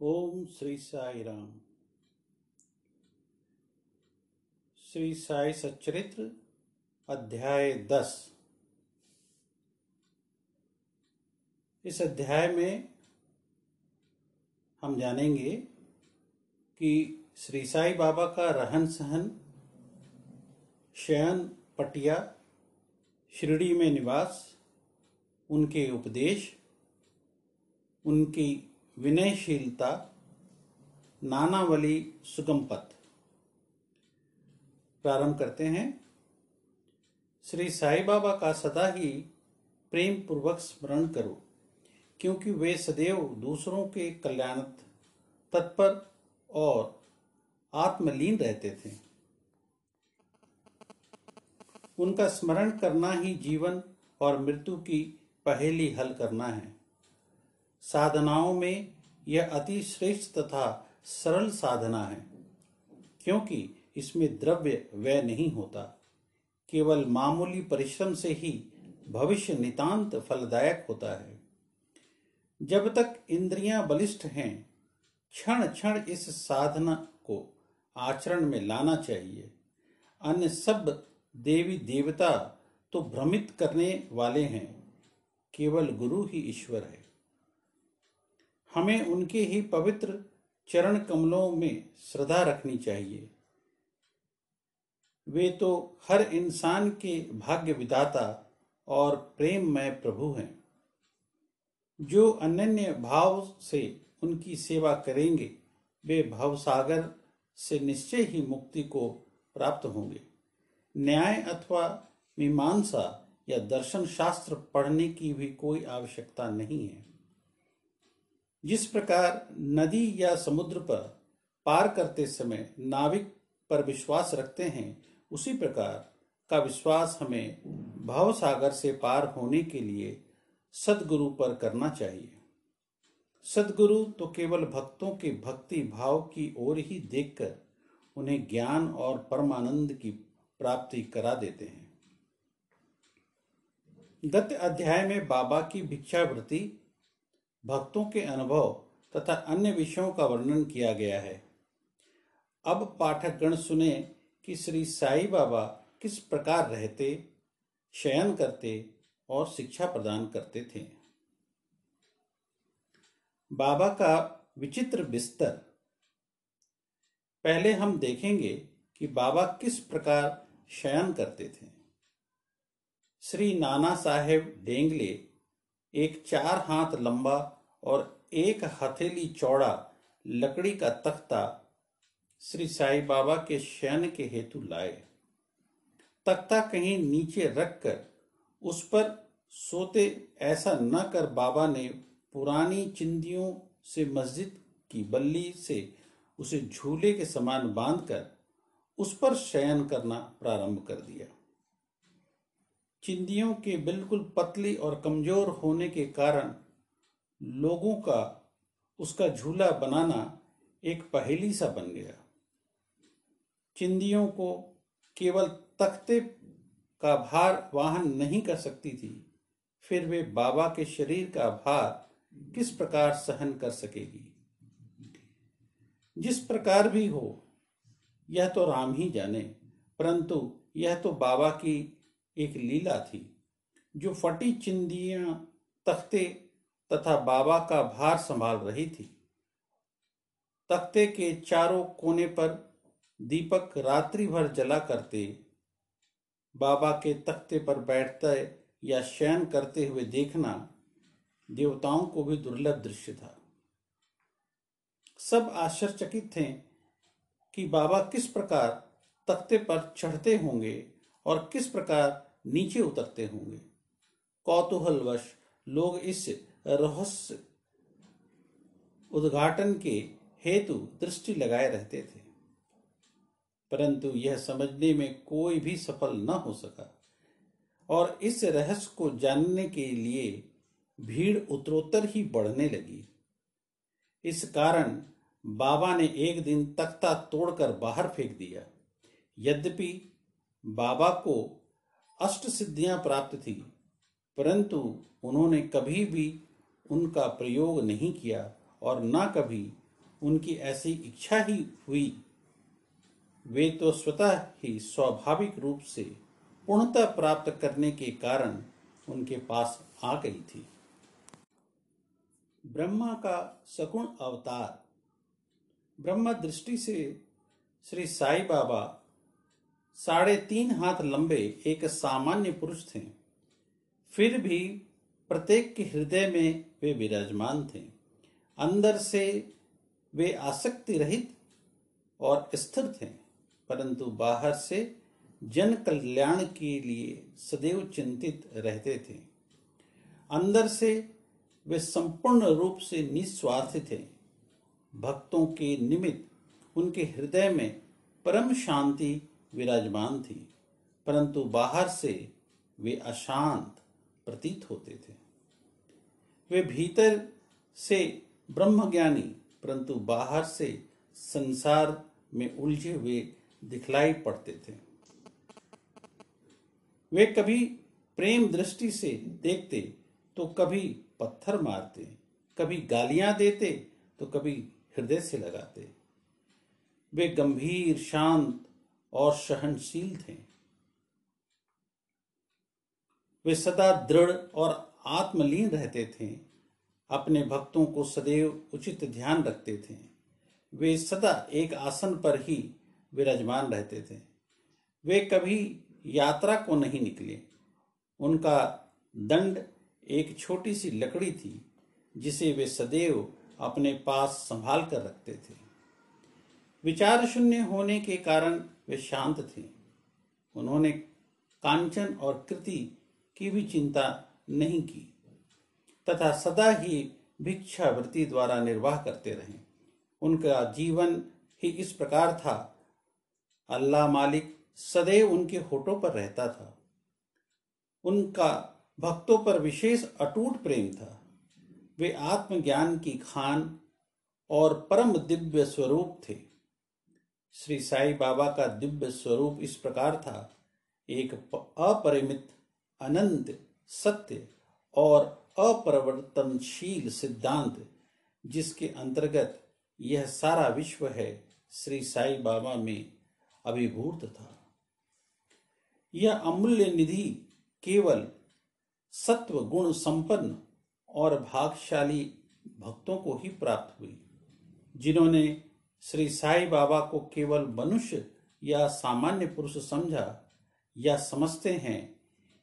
ओम श्री साई राम। श्री साई सच्चरित्र अध्याय दस। इस अध्याय में हम जानेंगे कि श्री साई बाबा का रहन सहन, शयन पटिया, शिरडी में निवास, उनके उपदेश, उनकी विनयशीलता, नानावली सुगम पथ प्रारंभ करते हैं। श्री साई बाबा का सदा ही प्रेम पूर्वक स्मरण करो, क्योंकि वे सदैव दूसरों के कल्याण तत्पर और आत्मलीन रहते थे। उनका स्मरण करना ही जीवन और मृत्यु की पहेली हल करना है। साधनाओं में यह अति श्रेष्ठ तथा सरल साधना है, क्योंकि इसमें द्रव्य व्यय नहीं होता। केवल मामूली परिश्रम से ही भविष्य नितांत फलदायक होता है। जब तक इंद्रियाँ बलिष्ठ हैं क्षण क्षण इस साधना को आचरण में लाना चाहिए। अन्य सब देवी देवता तो भ्रमित करने वाले हैं। केवल गुरु ही ईश्वर है। हमें उनके ही पवित्र चरण कमलों में श्रद्धा रखनी चाहिए। वे तो हर इंसान के भाग्य विदाता और प्रेममय प्रभु हैं। जो अनन्य भाव से उनकी सेवा करेंगे, वे भवसागर से निश्चय ही मुक्ति को प्राप्त होंगे। न्याय अथवा मीमांसा या दर्शन शास्त्र पढ़ने की भी कोई आवश्यकता नहीं है। जिस प्रकार नदी या समुद्र पर पार करते समय नाविक पर विश्वास रखते हैं, उसी प्रकार का विश्वास हमें भव सागर से पार होने के लिए सदगुरु पर करना चाहिए। सदगुरु तो केवल भक्तों के भक्ति भाव की ओर ही देखकर उन्हें ज्ञान और परमानंद की प्राप्ति करा देते हैं। गत अध्याय में बाबा की भिक्षावृत्ति भक्तों के अनुभव तथा अन्य विषयों का वर्णन किया गया है। अब पाठक गण सुने कि श्री साई बाबा किस प्रकार रहते, शयन करते और शिक्षा प्रदान करते थे। बाबा का विचित्र बिस्तर। पहले हम देखेंगे कि बाबा किस प्रकार शयन करते थे। श्री नाना साहेब डेंगले एक चार हाथ लंबा और एक हथेली चौड़ा लकड़ी का तख्ता श्री साई बाबा के शयन के हेतु लाए। तख्ता कहीं नीचे रखकर उस पर सोते ऐसा न कर बाबा ने पुरानी चिंदियों से मस्जिद की बल्ली से उसे झूले के समान बांधकर उस पर शयन करना प्रारंभ कर दिया। चिंदियों के बिल्कुल पतली और कमज़ोर होने के कारण लोगों का उसका झूला बनाना एक पहेली सा बन गया। चिंदियों को केवल तख्ते का भार वाहन नहीं कर सकती थी, फिर वे बाबा के शरीर का भार किस प्रकार सहन कर सकेगी? जिस प्रकार भी हो, यह तो राम ही जाने, परंतु यह तो बाबा की एक लीला थी, जो फटी चिंदियाँ तख्ते तथा बाबा का भार संभाल रही थी। तख्ते के चारों कोने पर दीपक रात्रि भर जला करते, बाबा के तख्ते पर बैठते या शयन करते हुए देखना देवताओं को भी दुर्लभ दृश्य था। सब आश्चर्यचकित थे कि बाबा किस प्रकार तख्ते पर चढ़ते होंगे और किस प्रकार नीचे उतरते होंगे। कौतूहलवश लोग इस रहस्य उद्घाटन के हेतु दृष्टि लगाए रहते थे। परंतु यह समझने में कोई भी सफल न हो सका और इस रहस्य को जानने के लिए भीड़ उत्तरोत्तर ही बढ़ने लगी। इस कारण बाबा ने एक दिन तख्ता तोड़कर बाहर फेंक दिया। यद्यपि बाबा को अष्ट सिद्धियाँ प्राप्त थी, परंतु उन्होंने कभी भी उनका प्रयोग नहीं किया और न कभी उनकी ऐसी इच्छा ही हुई। वे तो स्वतः ही स्वाभाविक रूप से पूर्णता प्राप्त करने के कारण उनके पास आ गई थी। ब्रह्मा का सगुण अवतार। ब्रह्मा दृष्टि से श्री साई बाबा साढ़े तीन हाथ लंबे एक सामान्य पुरुष थे। फिर भी प्रत्येक के हृदय में वे विराजमान थे। अंदर से वे आसक्ति रहित और स्थिर थे, परंतु बाहर से जन कल्याण के लिए सदैव चिंतित रहते थे। अंदर से वे संपूर्ण रूप से निस्वार्थ थे। भक्तों के निमित्त उनके हृदय में परम शांति विराजमान थी, परंतु बाहर से वे अशांत प्रतीत होते थे। वे भीतर से ब्रह्मज्ञानी, परंतु बाहर से संसार में उलझे हुए दिखलाई पड़ते थे। वे कभी प्रेम दृष्टि से देखते तो कभी पत्थर मारते, कभी गालियाँ देते तो कभी हृदय से लगाते। वे गंभीर, शांत और सहनशील थे। वे सदा दृढ़ और आत्मलीन रहते थे। अपने भक्तों को सदैव उचित ध्यान रखते थे। वे सदा एक आसन पर ही विराजमान रहते थे। वे कभी यात्रा को नहीं निकले। उनका दंड एक छोटी सी लकड़ी थी, जिसे वे सदैव अपने पास संभाल कर रखते थे। विचार शून्य होने के कारण वे शांत थे। उन्होंने कांचन और कृति की भी चिंता नहीं की तथा सदा ही भिक्षावृत्ति द्वारा निर्वाह करते रहे। उनका जीवन ही इस प्रकार था। अल्लाह मालिक सदैव उनके होठों पर रहता था। उनका भक्तों पर विशेष अटूट प्रेम था। वे आत्मज्ञान की खान और परम दिव्य स्वरूप थे। श्री साई बाबा का दिव्य स्वरूप इस प्रकार था। एक अपरिमित, अनंत, सत्य और अपरिवर्तनशील सिद्धांत जिसके अंतर्गत यह सारा विश्व है, श्री साई बाबा में अभिभूत था। यह अमूल्य निधि केवल सत्व गुण संपन्न और भागशाली भक्तों को ही प्राप्त हुई, जिन्होंने श्री साई बाबा को केवल मनुष्य या सामान्य पुरुष समझा या समझते हैं,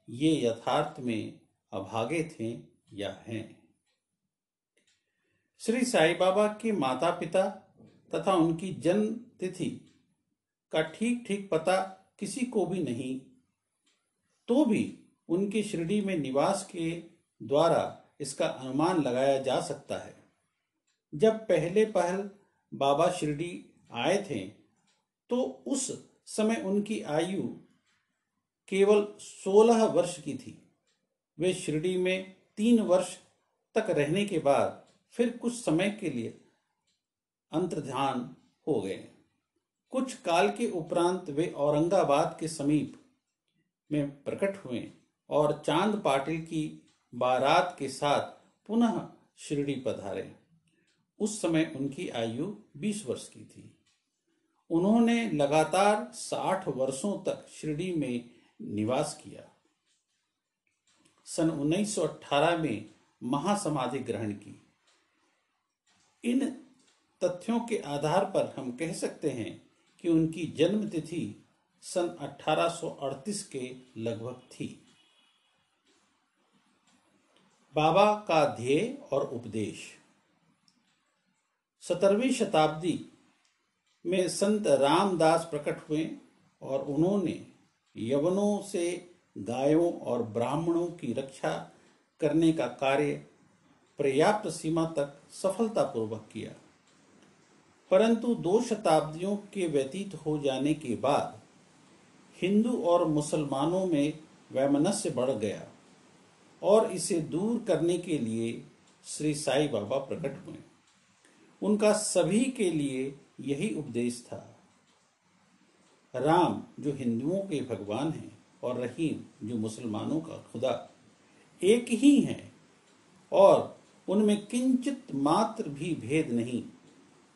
ये यथार्थ में अभागे थे या हैं। श्री साई बाबा के माता पिता तथा उनकी जन्म तिथि का ठीक ठीक पता किसी को भी नहीं तो भी उनके शिरडी में निवास के द्वारा इसका अनुमान लगाया जा सकता है। जब पहले पहल बाबा शिरडी आए थे तो उस समय उनकी आयु केवल सोलह वर्ष की थी। वे शिरडी में तीन वर्ष तक रहने के बाद फिर कुछ समय के लिए अंतर्ध्यान हो गए। कुछ काल के उपरांत वे औरंगाबाद के समीप में प्रकट हुए और चाँद पाटिल की बारात के साथ पुनः शिरडी पधारे। उस समय उनकी आयु 20 वर्ष की थी। उन्होंने लगातार 60 वर्षों तक शिरडी में निवास किया। सन 1918 में महासमाधि ग्रहण की। इन तथ्यों के आधार पर हम कह सकते हैं कि उनकी जन्म तिथि सन 1838 के लगभग थी। बाबा का ध्येय और उपदेश। सत्रहवीं शताब्दी में संत रामदास प्रकट हुए और उन्होंने यवनों से गायों और ब्राह्मणों की रक्षा करने का कार्य पर्याप्त सीमा तक सफलतापूर्वक किया। परंतु दो शताब्दियों के व्यतीत हो जाने के बाद हिंदू और मुसलमानों में वैमनस्य बढ़ गया और इसे दूर करने के लिए श्री साई बाबा प्रकट हुए। उनका सभी के लिए यही उपदेश था। राम, जो हिंदुओं के भगवान हैं, और रहीम, जो मुसलमानों का खुदा, एक ही हैं, और उनमें किंचित मात्र भी भेद नहीं।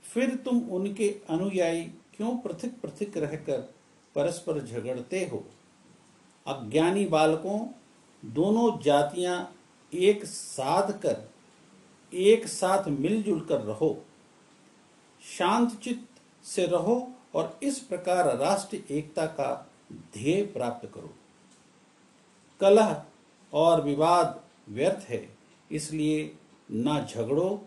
फिर तुम उनके अनुयायी क्यों पृथक पृथक रहकर परस्पर झगड़ते हो? अज्ञानी बालकों, दोनों जातियाँ एक साध कर, एक साथ मिलजुल कर रहो। शांत चित्त से रहो और इस प्रकार राष्ट्र एकता का ध्येय प्राप्त करो। कलह और विवाद व्यर्थ है, इसलिए न झगड़ो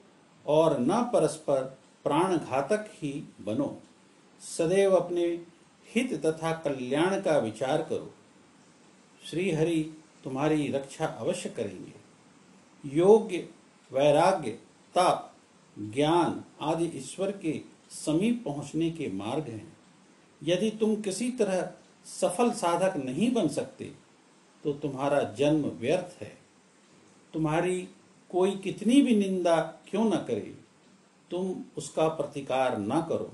और न परस्पर प्राण घातक ही बनो। सदैव अपने हित तथा कल्याण का विचार करो। श्री हरि तुम्हारी रक्षा अवश्य करेंगे। योग्य, वैराग्य, ताप ज्ञान आदि ईश्वर के समीप पहुँचने के मार्ग हैं। यदि तुम किसी तरह सफल साधक नहीं बन सकते तो तुम्हारा जन्म व्यर्थ है। तुम्हारी कोई कितनी भी निंदा क्यों न करे, तुम उसका प्रतिकार न करो।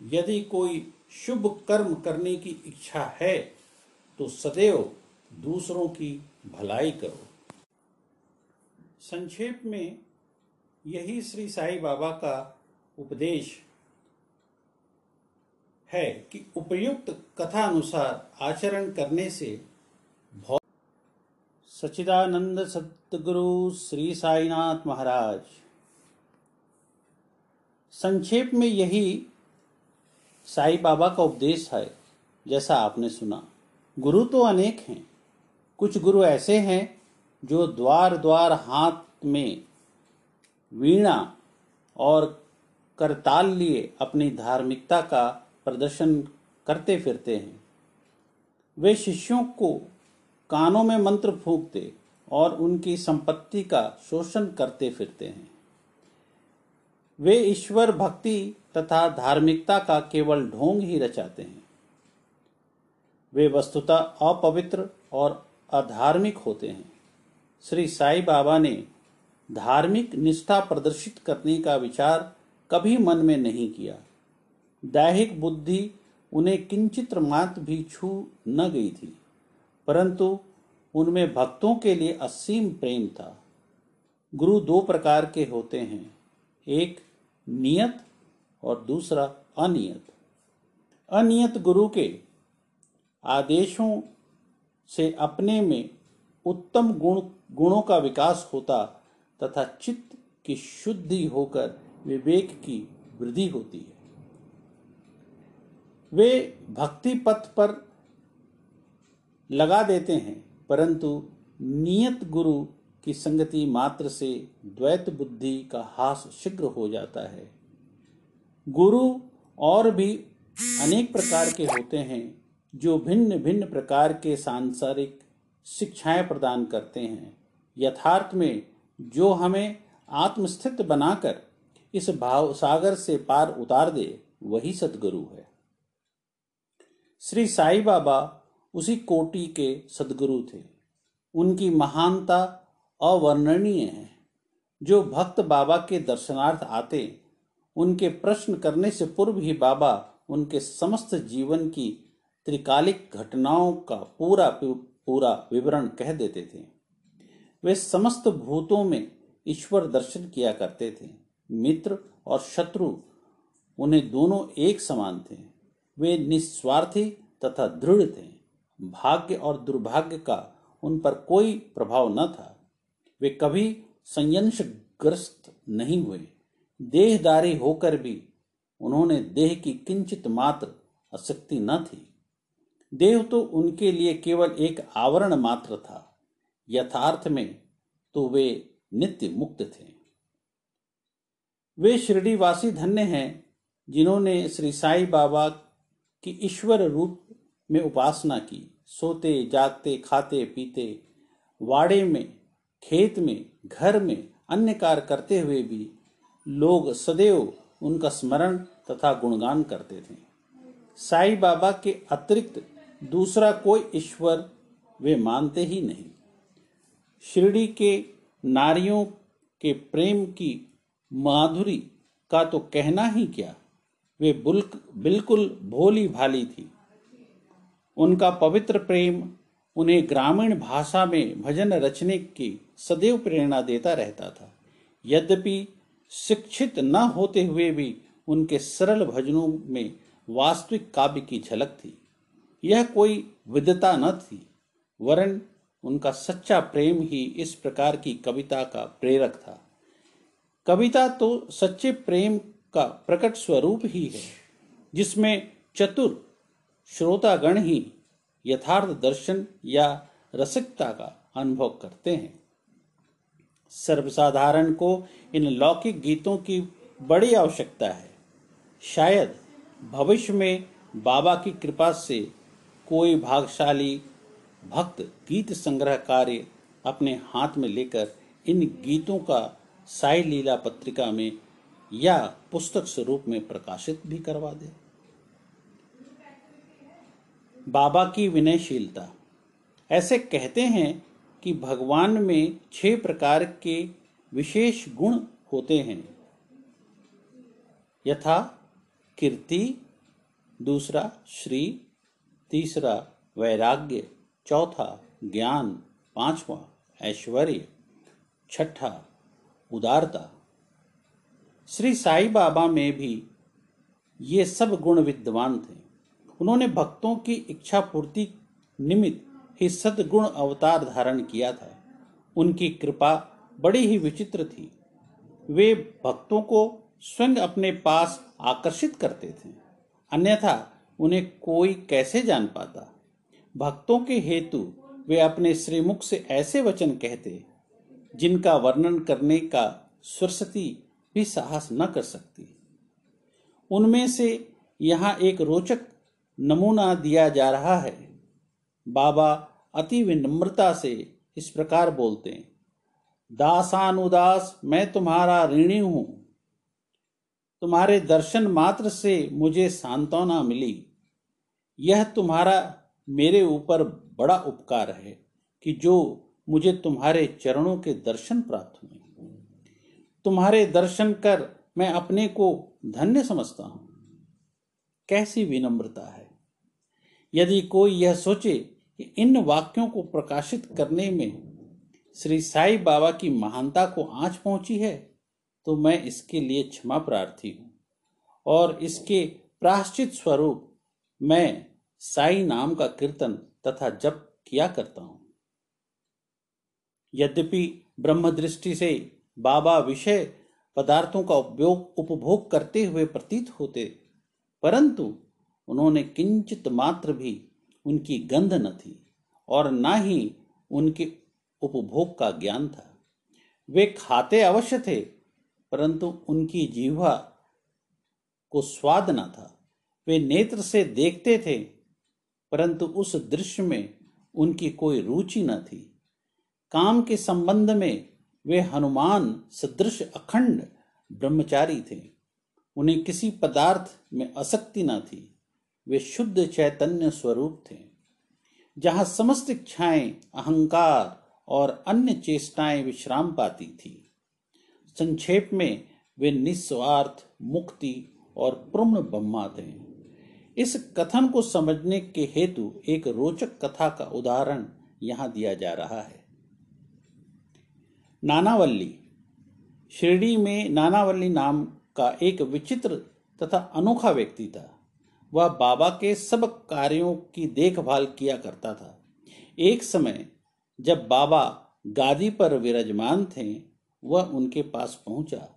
यदि कोई शुभ कर्म करने की इच्छा है तो सदैव दूसरों की भलाई करो। संक्षेप में यही श्री साई बाबा का उपदेश है कि उपयुक्त कथा अनुसार आचरण करने से सचिदानंद सतगुरु श्री साईनाथ महाराज। संक्षेप में यही साई बाबा का उपदेश है, जैसा आपने सुना। गुरु तो अनेक हैं, कुछ गुरु ऐसे हैं जो द्वार द्वार हाथ में वीणा और करताल लिए अपनी धार्मिकता का प्रदर्शन करते फिरते हैं। वे शिष्यों को कानों में मंत्र फूंकते और उनकी संपत्ति का शोषण करते फिरते हैं। वे ईश्वर भक्ति तथा धार्मिकता का केवल ढोंग ही रचाते हैं। वे वस्तुतः अपवित्र और अधार्मिक होते हैं। श्री साई बाबा ने धार्मिक निष्ठा प्रदर्शित करने का विचार कभी मन में नहीं किया। दैहिक बुद्धि उन्हें किंचित मात्र भी छू न गई थी, परंतु उनमें भक्तों के लिए असीम प्रेम था। गुरु दो प्रकार के होते हैं, एक नियत और दूसरा अनियत। अनियत गुरु के आदेशों से अपने में उत्तम गुण, गुणों का विकास होता तथा चित्त की शुद्धि होकर विवेक की वृद्धि होती है। वे भक्ति पथ पर लगा देते हैं, परंतु नियत गुरु की संगति मात्र से द्वैत बुद्धि का हास शीघ्र हो जाता है। गुरु और भी अनेक प्रकार के होते हैं, जो भिन्न भिन्न प्रकार के सांसारिक शिक्षाएँ प्रदान करते हैं। यथार्थ में जो हमें आत्मस्थित बनाकर इस भाव सागर से पार उतार दे, वही सदगुरु है। श्री साई बाबा उसी कोटि के सदगुरु थे। उनकी महानता अवर्णनीय है। जो भक्त बाबा के दर्शनार्थ आते, उनके प्रश्न करने से पूर्व ही बाबा उनके समस्त जीवन की त्रिकालिक घटनाओं का पूरा पूरा विवरण कह देते थे। वे समस्त भूतों में ईश्वर दर्शन किया करते थे। मित्र और शत्रु उन्हें दोनों एक समान थे। वे निस्वार्थी तथा दृढ़ थे। भाग्य और दुर्भाग्य का उन पर कोई प्रभाव न था। वे कभी संयंश ग्रस्त नहीं हुए। देहदारी होकर भी उन्होंने देह की किंचित मात्र आसक्ति न थी। देह तो उनके लिए केवल एक आवरण मात्र था। यथार्थ में तो वे नित्य मुक्त थे। वे शिरडीवासी धन्य हैं, जिन्होंने श्री साई बाबा की ईश्वर रूप में उपासना की। सोते, जागते, खाते, पीते, वाड़े में, खेत में, घर में, अन्य कार्य करते हुए भी लोग सदैव उनका स्मरण तथा गुणगान करते थे। साईं बाबा के अतिरिक्त दूसरा कोई ईश्वर वे मानते ही नहीं। शिरडी के नारियों के प्रेम की माधुरी का तो कहना ही क्या? वे बुल्क, बिल्कुल भोली भाली थी। उनका पवित्र प्रेम उन्हें ग्रामीण भाषा में भजन रचने की सदैव प्रेरणा देता रहता था। यद्यपि शिक्षित न होते हुए भी उनके सरल भजनों में वास्तविक काव्य की झलक थी। यह कोई विद्यता न थी, वरन उनका सच्चा प्रेम ही इस प्रकार की कविता का प्रेरक था। कविता तो सच्चे प्रेम का प्रकट स्वरूप ही है, जिसमें चतुर श्रोतागण ही यथार्थ दर्शन या रसिकता का अनुभव करते हैं। सर्वसाधारण को इन लौकिक गीतों की बड़ी आवश्यकता है। शायद भविष्य में बाबा की कृपा से कोई भागशाली भक्त गीत संग्रह कार्य अपने हाथ में लेकर इन गीतों का साई लीला पत्रिका में या पुस्तक स्वरूप में प्रकाशित भी करवा दे। बाबा की विनयशीलता। ऐसे कहते हैं कि भगवान में छह प्रकार के विशेष गुण होते हैं। यथा कीर्ति, दूसरा श्री, तीसरा वैराग्य चौथा ज्ञान, पांचवा ऐश्वर्य, छठा उदारता। श्री साई बाबा में भी ये सब गुण विद्वान थे। उन्होंने भक्तों की इच्छा पूर्ति निमित्त ही सदगुण अवतार धारण किया था। उनकी कृपा बड़ी ही विचित्र थी। वे भक्तों को स्वयं अपने पास आकर्षित करते थे। अन्यथा उन्हें कोई कैसे जान पाता? भक्तों के हेतु वे अपने श्रीमुख से ऐसे वचन कहते, जिनका वर्णन करने का सरस्वती भी साहस न कर सकती। उनमें से यहाँ एक रोचक नमूना दिया जा रहा है। बाबा अति विनम्रता से इस प्रकार बोलते हैं दासानुदास, मैं तुम्हारा ऋणी हूँ। तुम्हारे दर्शन मात्र से मुझे सांत्वना मिली। यह तुम्हारा मेरे ऊपर बड़ा उपकार है कि जो मुझे तुम्हारे चरणों के दर्शन प्राप्त हुए। तुम्हारे दर्शन कर मैं अपने को धन्य समझता हूँ। कैसी विनम्रता है। यदि कोई यह सोचे कि इन वाक्यों को प्रकाशित करने में श्री साई बाबा की महानता को आँच पहुँची है तो मैं इसके लिए क्षमा प्रार्थी हूँ और इसके प्राश्चित स्वरूप मैं साई नाम का कीर्तन तथा जप किया करता हूँ। यद्यपि ब्रह्म दृष्टि से बाबा विषय पदार्थों का उपयोग उपभोग करते हुए प्रतीत होते, परंतु उन्होंने किंचित मात्र भी उनकी गंध न थी और न ही उनके उपभोग का ज्ञान था। वे खाते अवश्य थे, परंतु उनकी जीवा को स्वाद न था। वे नेत्र से देखते थे परंतु उस दृश्य में उनकी कोई रुचि न थी। काम के संबंध में वे हनुमान सदृश अखंड ब्रह्मचारी थे। उन्हें किसी पदार्थ में आसक्ति न थी। वे शुद्ध चैतन्य स्वरूप थे। जहाँ समस्त इच्छाएँ, अहंकार और अन्य चेष्टाएँ विश्राम पाती थी, संक्षेप में वे निस्वार्थ, मुक्ति और पूर्ण ब्रह्मा थे। इस कथन को समझने के हेतु एक रोचक कथा का उदाहरण यहाँ दिया जा रहा है। नानावल्ली। शिरडी में नानावल्ली नाम का एक विचित्र तथा अनोखा व्यक्ति था। वह बाबा के सब कार्यों की देखभाल किया करता था। एक समय जब बाबा गादी पर विराजमान थे, वह उनके पास पहुँचा।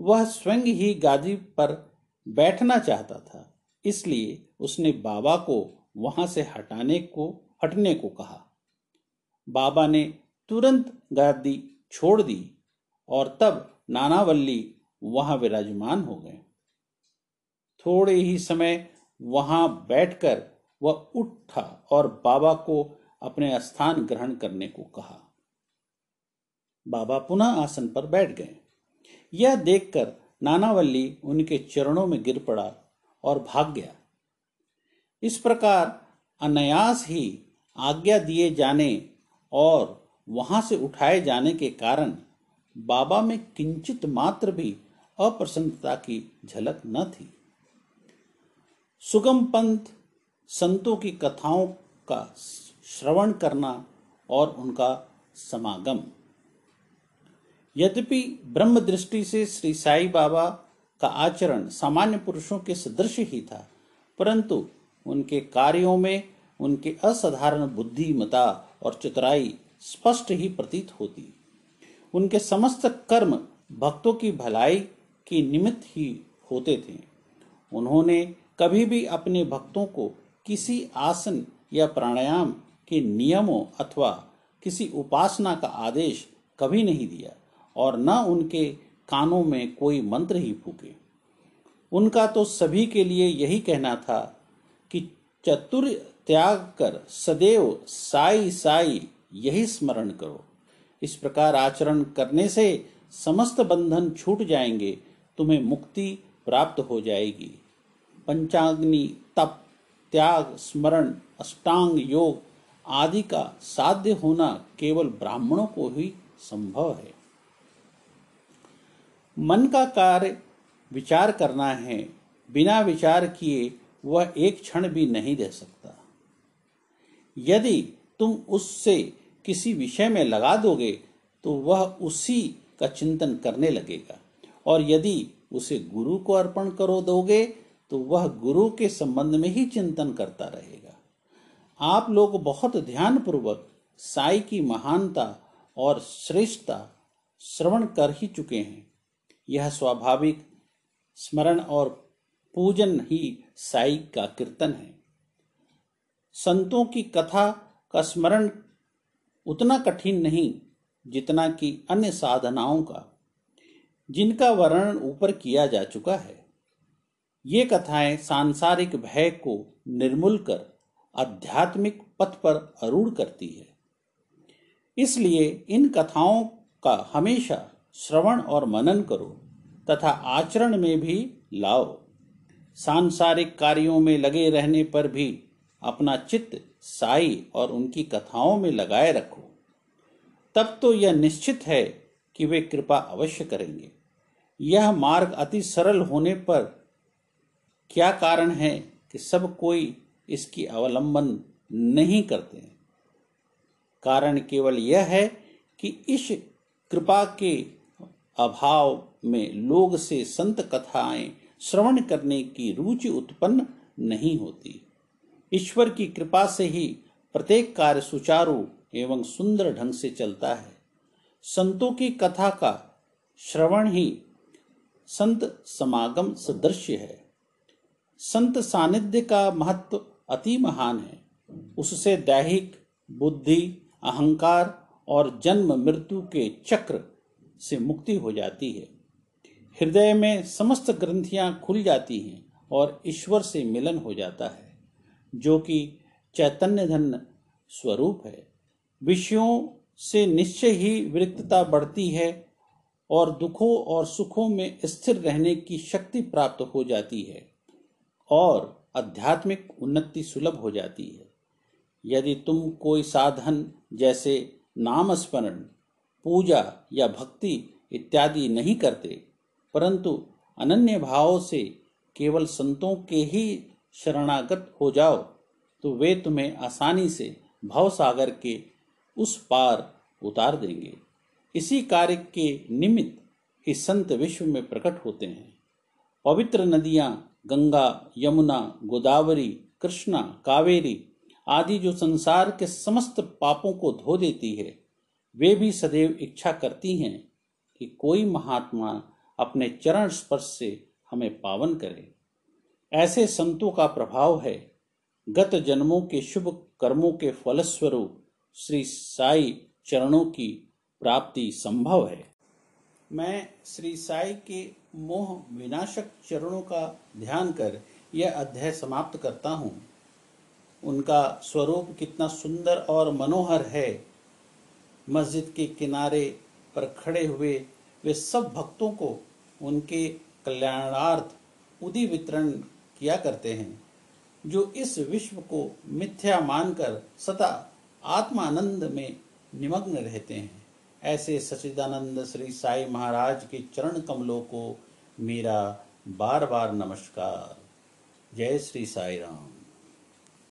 वह स्वयं ही गादी पर बैठना चाहता था। इसलिए उसने बाबा को वहाँ से हटाने को, हटने को कहा। बाबा ने तुरंत गादी छोड़ दी और तब नानावल्ली वहाँ विराजमान हो गए। थोड़े ही समय वहाँ बैठकर वह उठा और बाबा को अपने स्थान ग्रहण करने को कहा। बाबा पुनः आसन पर बैठ गए। यह देखकर नानावल्ली उनके चरणों में गिर पड़ा और भाग गया इस प्रकार अनायास ही आज्ञा दिए जाने और वहाँ से उठाए जाने के कारण बाबा में किंचित मात्र भी अप्रसन्नता की झलक न थी। सुगम पंथ, संतों की कथाओं का श्रवण करना और उनका समागम। यद्यपि ब्रह्म दृष्टि से श्री साई बाबा का आचरण सामान्य पुरुषों के सदृश ही था, परंतु उनके कार्यों में उनके असाधारण बुद्धिमता और चतुराई स्पष्ट ही प्रतीत होती। उनके समस्त कर्म भक्तों की भलाई के निमित्त ही होते थे। उन्होंने कभी भी अपने भक्तों को किसी आसन या प्राणायाम के नियमों अथवा किसी उपासना का आदेश कभी नहीं दिया, और न उनके कानों में कोई मंत्र ही फूके। उनका तो सभी के लिए यही कहना था कि चतुर त्याग कर सदैव साई साई यही स्मरण करो। इस प्रकार आचरण करने से समस्त बंधन छूट जाएँगे, तुम्हें मुक्ति प्राप्त हो जाएगी। पंचाग्नि, तप, त्याग, स्मरण, अष्टांग योग आदि का साध्य होना केवल ब्राह्मणों को ही संभव है। मन का कार्य विचार करना है, बिना विचार किए वह एक क्षण भी नहीं रह सकता। यदि तुम उससे किसी विषय में लगा दोगे तो वह उसी का चिंतन करने लगेगा। और यदि उसे गुरु को अर्पण करो दोगे तो वह गुरु के संबंध में ही चिंतन करता रहेगा। आप लोग बहुत ध्यान पूर्वक साई की महानता और श्रेष्ठता श्रवण कर ही चुके हैं। यह स्वाभाविक स्मरण और पूजन ही साई का कीर्तन है। संतों की कथा का स्मरण उतना कठिन नहीं जितना कि अन्य साधनाओं का, जिनका वर्णन ऊपर किया जा चुका है। ये कथाएँ सांसारिक भय को निर्मूल कर आध्यात्मिक पथ पर अरूढ़ करती है। इसलिए इन कथाओं का हमेशा श्रवण और मनन करो तथा आचरण में भी लाओ। सांसारिक कार्यों में लगे रहने पर भी अपना चित्त साई और उनकी कथाओं में लगाए रखो। तब तो यह निश्चित है कि वे कृपा अवश्य करेंगे। यह मार्ग अति सरल होने पर क्या कारण है कि सब कोई इसकी अवलंबन नहीं करते कारण केवल यह है कि इस कृपा के अभाव में लोग से संत कथाएँ श्रवण करने की रुचि उत्पन्न नहीं होती। ईश्वर की कृपा से ही प्रत्येक कार्य सुचारू एवं सुंदर ढंग से चलता है। संतों की कथा का श्रवण ही संत समागम सदृश्य है। संत सानिध्य का महत्व अति महान है। उससे दैहिक बुद्धि, अहंकार और जन्म मृत्यु के चक्र से मुक्ति हो जाती है। हृदय में समस्त ग्रंथियाँ खुल जाती हैं और ईश्वर से मिलन हो जाता है, जो कि चैतन्य धन स्वरूप है। विषयों से निश्चय ही विरक्तता बढ़ती है और दुखों और सुखों में स्थिर रहने की शक्ति प्राप्त हो जाती है और आध्यात्मिक उन्नति सुलभ हो जाती है। यदि तुम कोई साधन जैसे नाम स्मरण पूजा या भक्ति इत्यादि नहीं करते, परंतु अनन्य भाव से केवल संतों के ही शरणागत हो जाओ तो वे तुम्हें आसानी से भव सागर के उस पार उतार देंगे। इसी कार्य के निमित्त ही संत विश्व में प्रकट होते हैं। पवित्र नदियाँ, गंगा, यमुना, गोदावरी, कृष्णा, कावेरी आदि जो संसार के समस्त पापों को धो देती है वे भी सदैव इच्छा करती हैं कि कोई महात्मा अपने चरण स्पर्श से हमें पावन करे। ऐसे संतों का प्रभाव है। गत जन्मों के शुभ कर्मों के फलस्वरूप श्री साई चरणों की प्राप्ति संभव है। मैं श्री साई के मोह विनाशक चरणों का ध्यान कर यह अध्याय समाप्त करता हूँ। उनका स्वरूप कितना सुंदर और मनोहर है। मस्जिद के किनारे पर खड़े हुए वे सब भक्तों को उनके कल्याणार्थ उदी वितरण किया करते हैं, जो इस विश्व को मिथ्या मानकर सदा आत्मानंद में निमग्न रहते हैं। ऐसे सचिदानंद श्री साई महाराज के चरण कमलों को मेरा बार बार नमस्कार। जय श्री साई राम